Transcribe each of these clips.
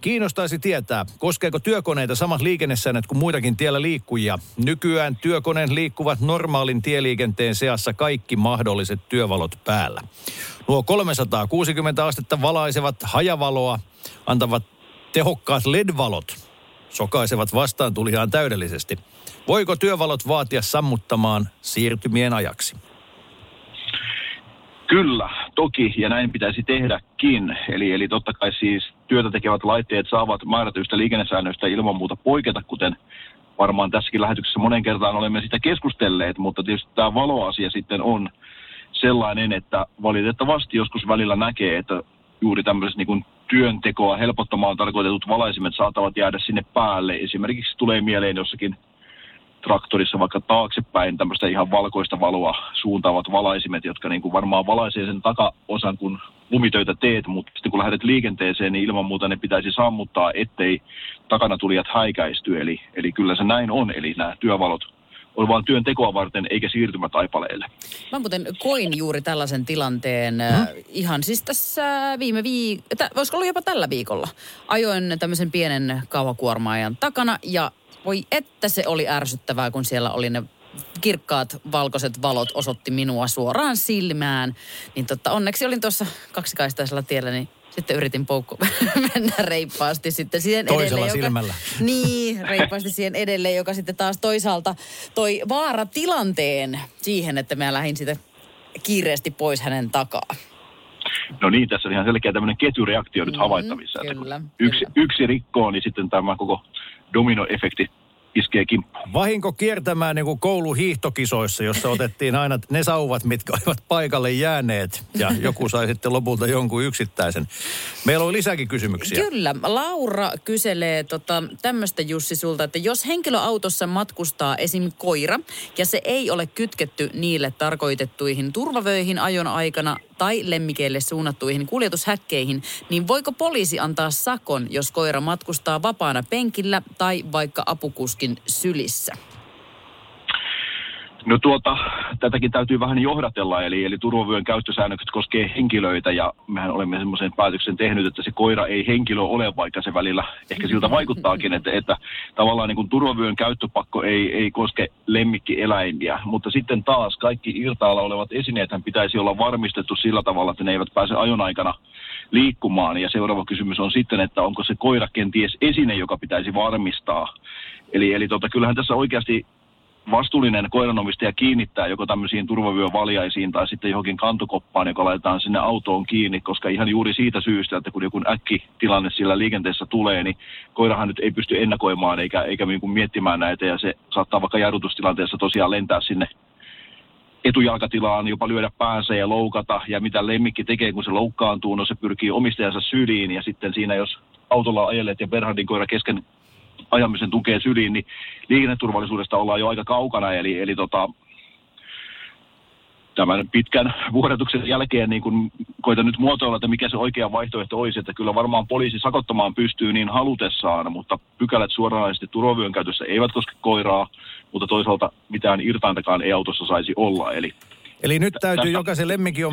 Kiinnostaisi tietää, koskeeko työkoneita samat liikennesäännöt kuin muitakin tiellä liikkujia. Nykyään työkoneet liikkuvat normaalin tieliikenteen seassa kaikki mahdolliset työvalot päällä. Nuo 360 astetta valaisevat hajavaloa antavat tehokkaat LED-valot sokaisevat vastaan tulijaan täydellisesti. Voiko työvalot vaatia sammuttamaan siirtymien ajaksi? Kyllä, toki, ja näin pitäisi tehdäkin. Eli, eli totta kai siis työtä tekevät laitteet saavat määrätyistä liikennesäännöistä ilman muuta poiketa, kuten varmaan tässäkin lähetyksessä monen kertaan olemme sitä keskustelleet, mutta tietysti tämä valoasia sitten on sellainen, että valitettavasti joskus välillä näkee, että juuri tämmöiset niin työntekoa helpottamaan tarkoitetut valaisimet saattavat jäädä sinne päälle. Esimerkiksi tulee mieleen jossakin traktorissa vaikka taaksepäin tämmöistä ihan valkoista valoa suuntaavat valaisimet, jotka niin kuin varmaan valaisee sen takaosan, kun lumitöitä teet, mutta sitten kun lähdet liikenteeseen, niin ilman muuta ne pitäisi sammuttaa, ettei takana tulijat häikäisty. Eli, eli kyllä se näin on, eli nämä työvalot on vain työn tekoa varten eikä siirtymätaipaleelle. Mä muuten koin juuri tällaisen tilanteen hmm? ihan siis tässä viime viikolla, voisiko olla jopa tällä viikolla. Ajoin tämmöisen pienen kauhakuormaajan takana ja voi että se oli ärsyttävää, kun siellä oli ne kirkkaat valkoiset valot osoitti minua suoraan silmään. Niin totta, onneksi olin tuossa kaksikaistaisella tiellä, niin sitten yritin poukko mennä reippaasti sitten siihen Toisella edelleen. silmällä. Joka, niin, reippaasti siihen edelleen, joka sitten taas toisaalta toi vaaratilanteen siihen, että mä lähdin sitten kiireesti pois hänen takaa. No niin, tässä on ihan selkeä tämmöinen ketjureaktio nyt Mm, havaittavissa. että kyllä, kun yksi, kyllä. yksi rikkoo, niin sitten tämä koko dominoefekti iskee kimppuun. Vahinko kiertämään niin kuin kouluhiihtokisoissa, jossa otettiin aina ne sauvat, mitkä olivat paikalle jääneet. Ja joku sai sitten lopulta jonkun yksittäisen. Meillä on lisäkin kysymyksiä. Kyllä. Laura kyselee tota, tämmöistä Jussi sulta, että jos henkilöautossa matkustaa esim. koira ja se ei ole kytketty niille tarkoitettuihin turvavöihin ajon aikana tai lemmikeille suunnattuihin kuljetushäkkeihin, niin voiko poliisi antaa sakon, jos koira matkustaa vapaana penkillä tai vaikka apukuskin sylissä? No tuota, tätäkin täytyy vähän johdatella, eli, eli turvavyön käyttösäännökset koskee henkilöitä, ja mehän olemme semmoisen päätöksen tehnyt, että se koira ei henkilö ole, vaikka se välillä ehkä siltä vaikuttaakin, että, että tavallaan niin kuin turvavyön käyttöpakko ei, ei koske lemmikkieläimiä, mutta sitten taas kaikki irtaalla olevat esineet pitäisi olla varmistettu sillä tavalla, että ne eivät pääse ajon aikana liikkumaan, ja seuraava kysymys on sitten, että onko se koira kenties esine, joka pitäisi varmistaa. Eli, eli tota, kyllähän tässä oikeasti vastuullinen koiranomistaja kiinnittää joko tämmöisiin turvavyövaljaisiin tai sitten johonkin kantokoppaan, joka laitetaan sinne autoon kiinni, koska ihan juuri siitä syystä, että kun joku äkkitilanne sillä liikenteessä tulee, niin koirahan nyt ei pysty ennakoimaan eikä, eikä niin kuin miettimään näitä ja se saattaa vaikka jarrutustilanteessa tosiaan lentää sinne etujalkatilaan, jopa lyödä päänsä ja loukata. Ja mitä lemmikki tekee, kun se loukkaantuu, no se pyrkii omistajansa syliin ja sitten siinä, jos autolla ajelleet ja Bernhardin koira kesken ajamisen tukee syliin, niin liikenneturvallisuudesta ollaan jo aika kaukana. Eli, eli tota, tämän pitkän vuodatuksen jälkeen niin kun koitan nyt muotoilla, että mikä se oikea vaihtoehto olisi, että kyllä varmaan poliisi sakottamaan pystyy niin halutessaan, mutta pykälät suoranaisesti turvavyön käytössä eivät koske koiraa, mutta toisaalta mitään irtaintakaan ei autossa saisi olla. Eli Eli nyt täytyy jokaisen lemmikin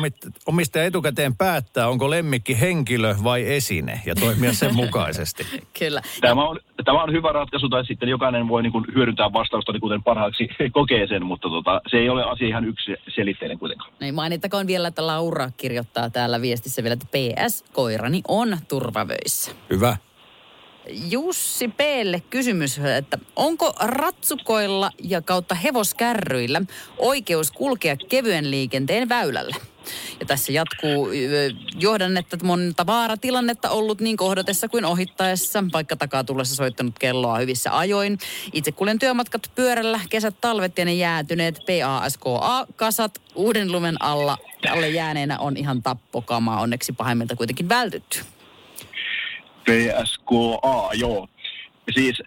omistaja etukäteen päättää, onko lemmikki henkilö vai esine ja toimia sen mukaisesti. Kyllä. Tämä on, tämä on hyvä ratkaisu, tai sitten jokainen voi niin kuin hyödyntää vastausta niin kuten parhaaksi kokee sen, mutta tota, se ei ole asia ihan yksi selitteinen kuitenkaan. Niin mainittakoon vielä, että Laura kirjoittaa täällä viestissä vielä, että PS, koirani on turvavöissä. Hyvä. Jussi P.lle kysymys, että onko ratsukoilla ja kautta hevoskärryillä oikeus kulkea kevyen liikenteen väylällä? Ja tässä jatkuu johdannetta monta vaaratilannetta ollut niin kohdatessa kuin ohittaessa, vaikka takaa tullessa soittanut kelloa hyvissä ajoin. Itse kuljen työmatkat pyörällä, kesät, talvet ja ne jäätyneet PASKA-kasat uuden lumen alla. Alle jääneenä on ihan tappokamaa, onneksi pahemmilta kuitenkin vältytty. PSKA, joo. Siis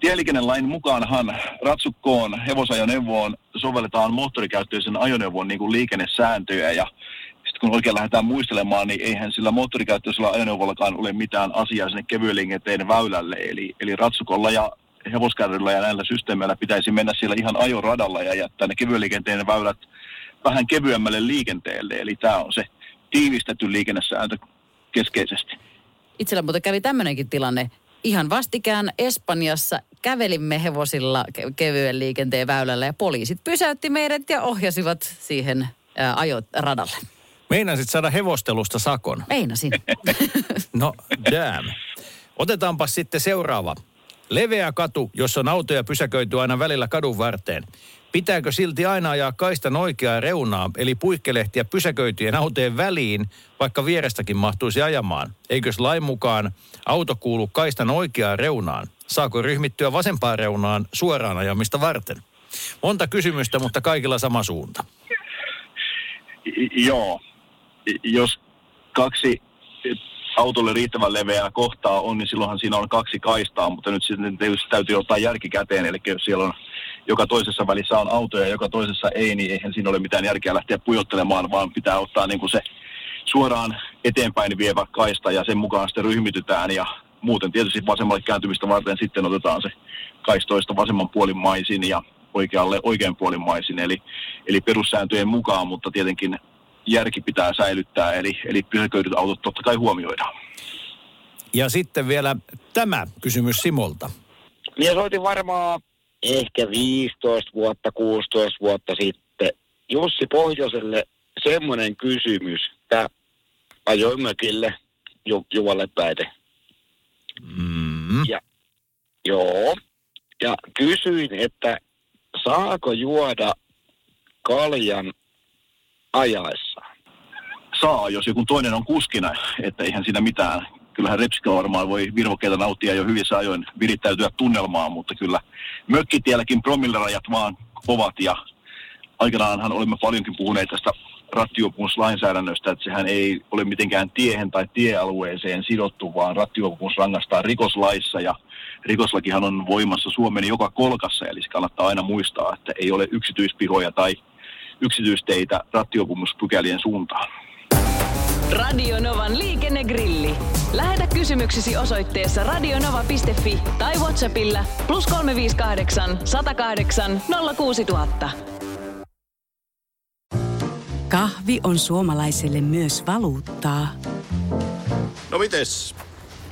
tieliikennelain mukaanhan ratsukkoon hevosajoneuvoon sovelletaan moottorikäyttöisen ajoneuvon niin kuin liikennesääntöjä ja sitten kun oikein lähdetään muistelemaan, niin eihän sillä moottorikäyttöisellä ajoneuvollakaan ole mitään asiaa sinne kevyen liikenteen väylälle. Eli, eli ratsukolla ja hevoskärryllä ja näillä systeemeillä pitäisi mennä siellä ihan ajoradalla ja jättää ne kevyen liikenteen väylät vähän kevyemmälle liikenteelle. Eli tämä on se tiivistetty liikennesääntö keskeisesti. Itsellä muuten kävi tämmöinenkin tilanne. Ihan vastikään Espanjassa kävelimme hevosilla ke- kevyen liikenteen väylällä ja poliisit pysäytti meidät ja ohjasivat siihen ää, ajoradalle. Meinasit saada hevostelusta sakon. Meinasin. No, damn. Otetaanpa sitten seuraava. Leveä katu, jossa on autoja pysäköity aina välillä kadun varteen. Pitääkö silti aina ajaa kaistan oikeaa reunaa, eli puikkelehtiä pysäköityjen autojen väliin, vaikka vierestäkin mahtuisi ajamaan? Eikös lain mukaan auto kuulu kaistan oikeaan reunaan? Saako ryhmittyä vasempaan reunaan suoraan ajamista varten? Monta kysymystä, mutta kaikilla sama suunta. Joo. Jos kaksi autolle riittävän leveää kohtaa on, niin silloinhan siinä on kaksi kaistaa, mutta nyt sitten täytyy ottaa järki käteen, eli jos siellä on joka toisessa välissä on autoja ja joka toisessa ei, niin eihän siinä ole mitään järkeä lähteä pujottelemaan, vaan pitää ottaa niin kuin se suoraan eteenpäin vievä kaista ja sen mukaan sitten ryhmitytään ja muuten tietysti vasemmalle kääntymistä varten sitten otetaan se kaistoista vasemman puolin maisin ja oikealle oikean puolin maisin, eli, eli perussääntöjen mukaan, mutta tietenkin järki pitää säilyttää, eli, eli pysäköidyt autot totta kai huomioidaan. Ja sitten vielä tämä kysymys Simolta. Minä soitin varmaan ehkä 15 vuotta, 16 vuotta sitten Jussi Pohjoiselle semmoinen kysymys, että ajoin mökille Ju- Juvalle päite. Mm. Ja, joo. Ja kysyin, että saako juoda kaljan ajaessa? Saa, jos joku toinen on kuskina, että eihän siinä mitään. Kyllähän Repsikö varmaan voi virvokkeita nauttia jo hyvissä ajoin virittäytyä tunnelmaan, mutta kyllä mökkitielläkin promillerajat vaan kovat ja aikanaanhan olemme paljonkin puhuneet tästä rattijuopumuslainsäädännöstä, että sehän ei ole mitenkään tiehen tai tiealueeseen sidottu, vaan rattijuopumus rangaistaan rikoslaissa ja rikoslakihan on voimassa Suomen joka kolkassa, eli se kannattaa aina muistaa, että ei ole yksityispihoja tai yksityisteitä rattijuopumuspykälien suuntaan. Radio Novan liikennegrilli. Lähetä kysymyksesi osoitteessa radionova.fi tai Whatsappilla plus 358 108 06000. Kahvi on suomalaiselle myös valuuttaa. No mites,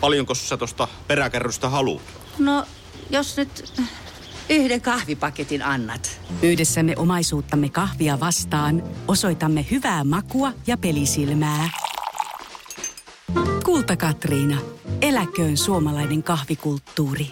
paljonko sä tosta peräkärrystä haluat? No, jos nyt yhden kahvipaketin annat. Yhdessä me omaisuuttamme kahvia vastaan osoitamme hyvää makua ja pelisilmää. Kulta Katriina. Eläköön suomalainen kahvikulttuuri.